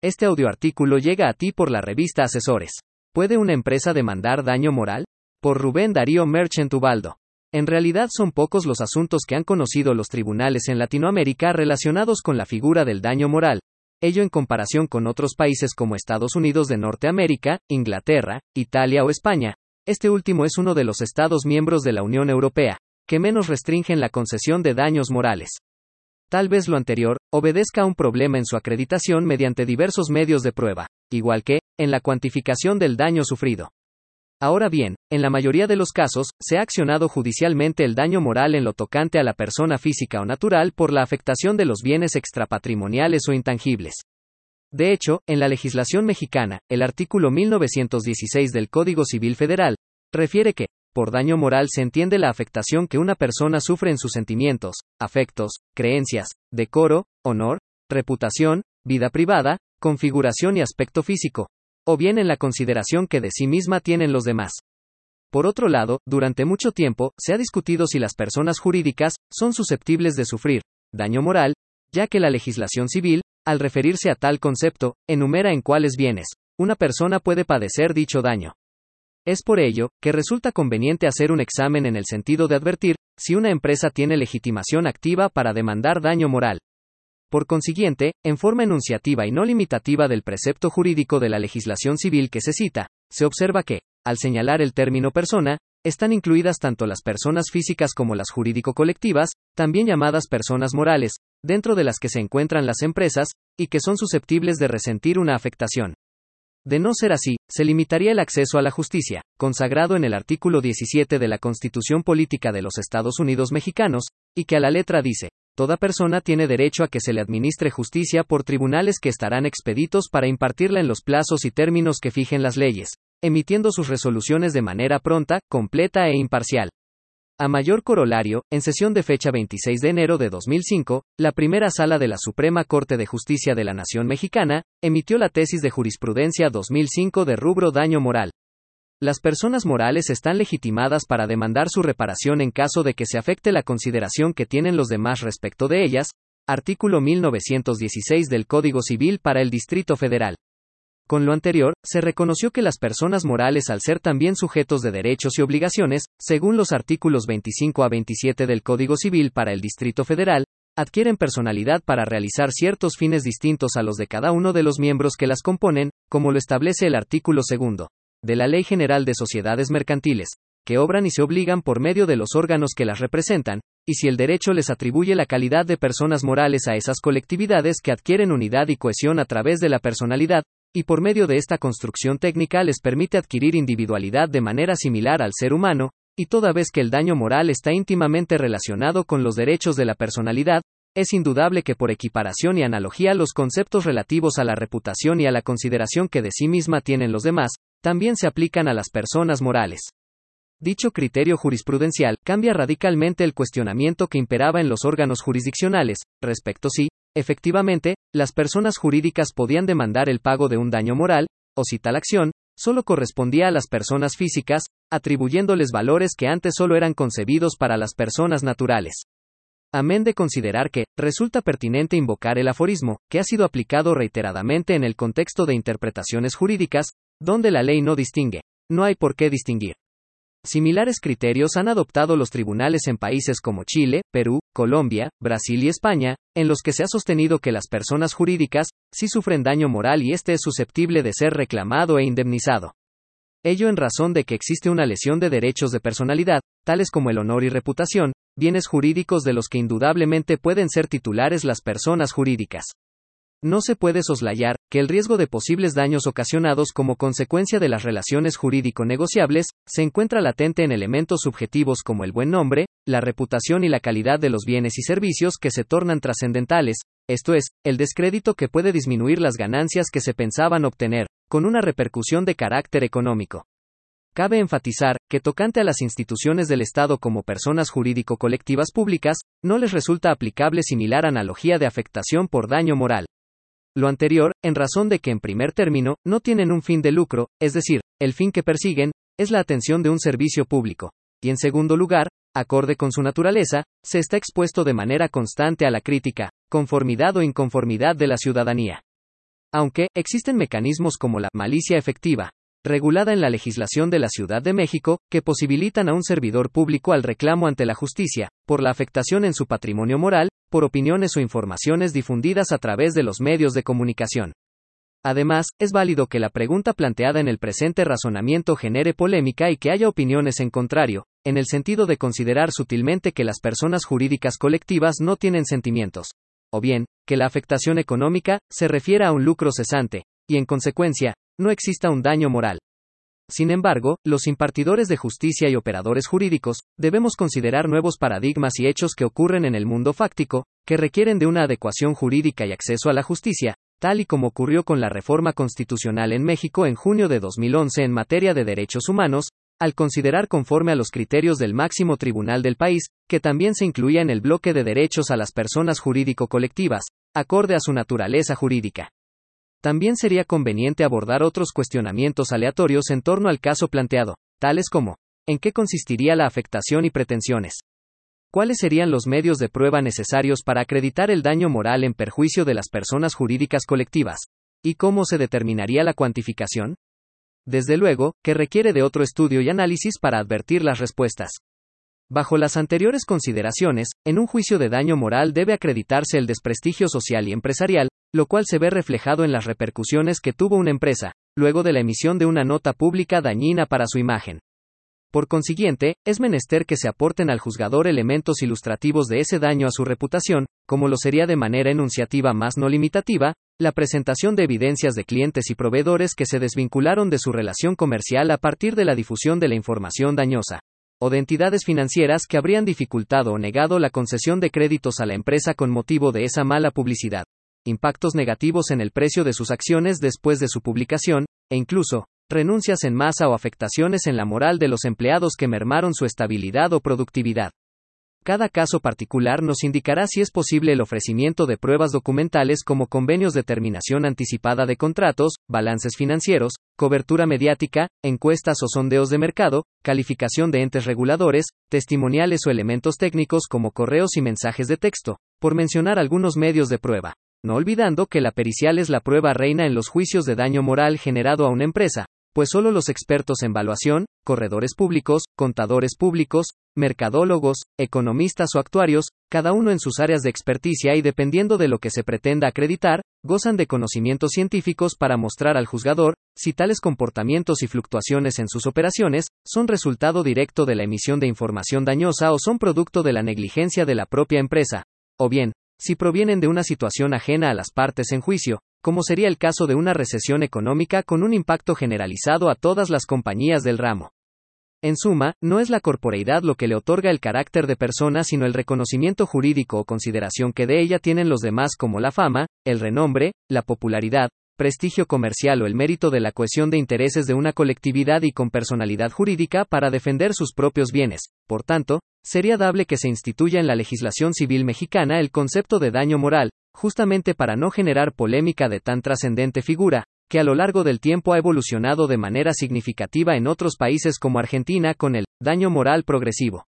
Este audioartículo llega a ti por la revista Asesores. ¿Puede una empresa demandar daño moral? Por Rubén Darío Merchant Ubaldo. En realidad son pocos los asuntos que han conocido los tribunales en Latinoamérica relacionados con la figura del daño moral, ello en comparación con otros países como Estados Unidos de Norteamérica, Inglaterra, Italia o España. Este último es uno de los Estados miembros de la Unión Europea, que menos restringen la concesión de daños morales. Tal vez lo anterior, obedezca a un problema en su acreditación mediante diversos medios de prueba, igual que, en la cuantificación del daño sufrido. Ahora bien, en la mayoría de los casos, se ha accionado judicialmente el daño moral en lo tocante a la persona física o natural por la afectación de los bienes extrapatrimoniales o intangibles. De hecho, en la legislación mexicana, el artículo 1916 del Código Civil Federal, refiere que, por daño moral se entiende la afectación que una persona sufre en sus sentimientos, afectos, creencias, decoro, honor, reputación, vida privada, configuración y aspecto físico, o bien en la consideración que de sí misma tienen los demás. Por otro lado, durante mucho tiempo, se ha discutido si las personas jurídicas son susceptibles de sufrir daño moral, ya que la legislación civil, al referirse a tal concepto, enumera en cuáles bienes una persona puede padecer dicho daño. Es por ello, que resulta conveniente hacer un examen en el sentido de advertir, si una empresa tiene legitimación activa para demandar daño moral. Por consiguiente, en forma enunciativa y no limitativa del precepto jurídico de la legislación civil que se cita, se observa que, al señalar el término persona, están incluidas tanto las personas físicas como las jurídico-colectivas, también llamadas personas morales, dentro de las que se encuentran las empresas, y que son susceptibles de resentir una afectación. De no ser así, se limitaría el acceso a la justicia, consagrado en el artículo 17 de la Constitución Política de los Estados Unidos Mexicanos, y que a la letra dice, Toda persona tiene derecho a que se le administre justicia por tribunales que estarán expeditos para impartirla en los plazos y términos que fijen las leyes, emitiendo sus resoluciones de manera pronta, completa e imparcial. A mayor corolario, en sesión de fecha 26 de enero de 2005, la primera sala de la Suprema Corte de Justicia de la Nación Mexicana, emitió la tesis de jurisprudencia 2005 de rubro daño moral. Las personas morales están legitimadas para demandar su reparación en caso de que se afecte la consideración que tienen los demás respecto de ellas, artículo 1916 del Código Civil para el Distrito Federal. Con lo anterior, se reconoció que las personas morales al ser también sujetos de derechos y obligaciones, según los artículos 25 a 27 del Código Civil para el Distrito Federal, adquieren personalidad para realizar ciertos fines distintos a los de cada uno de los miembros que las componen, como lo establece el artículo segundo de la Ley General de Sociedades Mercantiles, que obran y se obligan por medio de los órganos que las representan, y si el derecho les atribuye la calidad de personas morales a esas colectividades que adquieren unidad y cohesión a través de la personalidad, y por medio de esta construcción técnica les permite adquirir individualidad de manera similar al ser humano, y toda vez que el daño moral está íntimamente relacionado con los derechos de la personalidad, es indudable que por equiparación y analogía los conceptos relativos a la reputación y a la consideración que de sí misma tienen los demás, también se aplican a las personas morales. Dicho criterio jurisprudencial cambia radicalmente el cuestionamiento que imperaba en los órganos jurisdiccionales, respecto si, efectivamente, las personas jurídicas podían demandar el pago de un daño moral, o si tal acción, solo correspondía a las personas físicas, atribuyéndoles valores que antes solo eran concebidos para las personas naturales. Amén de considerar que, resulta pertinente invocar el aforismo, que ha sido aplicado reiteradamente en el contexto de interpretaciones jurídicas, donde la ley no distingue, no hay por qué distinguir. Similares criterios han adoptado los tribunales en países como Chile, Perú, Colombia, Brasil y España, en los que se ha sostenido que las personas jurídicas sí sufren daño moral y éste es susceptible de ser reclamado e indemnizado. Ello en razón de que existe una lesión de derechos de personalidad, tales como el honor y reputación, bienes jurídicos de los que indudablemente pueden ser titulares las personas jurídicas. No se puede soslayar que el riesgo de posibles daños ocasionados como consecuencia de las relaciones jurídico-negociables se encuentra latente en elementos subjetivos como el buen nombre, la reputación y la calidad de los bienes y servicios que se tornan trascendentales, esto es, el descrédito que puede disminuir las ganancias que se pensaban obtener, con una repercusión de carácter económico. Cabe enfatizar que tocante a las instituciones del Estado como personas jurídico-colectivas públicas, no les resulta aplicable similar analogía de afectación por daño moral. Lo anterior, en razón de que en primer término, no tienen un fin de lucro, es decir, el fin que persiguen, es la atención de un servicio público. Y en segundo lugar, acorde con su naturaleza, se está expuesto de manera constante a la crítica, conformidad o inconformidad de la ciudadanía. Aunque, existen mecanismos como la malicia efectiva, regulada en la legislación de la Ciudad de México, que posibilitan a un servidor público al reclamo ante la justicia, por la afectación en su patrimonio moral, por opiniones o informaciones difundidas a través de los medios de comunicación. Además, es válido que la pregunta planteada en el presente razonamiento genere polémica y que haya opiniones en contrario, en el sentido de considerar sutilmente que las personas jurídicas colectivas no tienen sentimientos. O bien, que la afectación económica se refiera a un lucro cesante, y en consecuencia, no exista un daño moral. Sin embargo, los impartidores de justicia y operadores jurídicos, debemos considerar nuevos paradigmas y hechos que ocurren en el mundo fáctico, que requieren de una adecuación jurídica y acceso a la justicia, tal y como ocurrió con la reforma constitucional en México en junio de 2011 en materia de derechos humanos, al considerar conforme a los criterios del máximo tribunal del país, que también se incluía en el bloque de derechos a las personas jurídico-colectivas, acorde a su naturaleza jurídica. También sería conveniente abordar otros cuestionamientos aleatorios en torno al caso planteado, tales como, ¿en qué consistiría la afectación y pretensiones? ¿Cuáles serían los medios de prueba necesarios para acreditar el daño moral en perjuicio de las personas jurídicas colectivas? ¿Y cómo se determinaría la cuantificación? Desde luego, que requiere de otro estudio y análisis para advertir las respuestas. Bajo las anteriores consideraciones, en un juicio de daño moral debe acreditarse el desprestigio social y empresarial, lo cual se ve reflejado en las repercusiones que tuvo una empresa, luego de la emisión de una nota pública dañina para su imagen. Por consiguiente, es menester que se aporten al juzgador elementos ilustrativos de ese daño a su reputación, como lo sería de manera enunciativa más no limitativa, la presentación de evidencias de clientes y proveedores que se desvincularon de su relación comercial a partir de la difusión de la información dañosa, o de entidades financieras que habrían dificultado o negado la concesión de créditos a la empresa con motivo de esa mala publicidad, impactos negativos en el precio de sus acciones después de su publicación, e incluso, renuncias en masa o afectaciones en la moral de los empleados que mermaron su estabilidad o productividad. Cada caso particular nos indicará si es posible el ofrecimiento de pruebas documentales como convenios de terminación anticipada de contratos, balances financieros, cobertura mediática, encuestas o sondeos de mercado, calificación de entes reguladores, testimoniales o elementos técnicos como correos y mensajes de texto, por mencionar algunos medios de prueba. No olvidando que la pericial es la prueba reina en los juicios de daño moral generado a una empresa, pues solo los expertos en valuación, corredores públicos, contadores públicos, mercadólogos, economistas o actuarios, cada uno en sus áreas de experticia y dependiendo de lo que se pretenda acreditar, gozan de conocimientos científicos para mostrar al juzgador si tales comportamientos y fluctuaciones en sus operaciones son resultado directo de la emisión de información dañosa o son producto de la negligencia de la propia empresa, o bien, si provienen de una situación ajena a las partes en juicio, como sería el caso de una recesión económica con un impacto generalizado a todas las compañías del ramo. En suma, no es la corporeidad lo que le otorga el carácter de persona, sino el reconocimiento jurídico o consideración que de ella tienen los demás como la fama, el renombre, la popularidad, prestigio comercial o el mérito de la cohesión de intereses de una colectividad y con personalidad jurídica para defender sus propios bienes. Por tanto, sería dable que se instituya en la legislación civil mexicana el concepto de daño moral, justamente para no generar polémica de tan trascendente figura, que a lo largo del tiempo ha evolucionado de manera significativa en otros países como Argentina con el daño moral progresivo.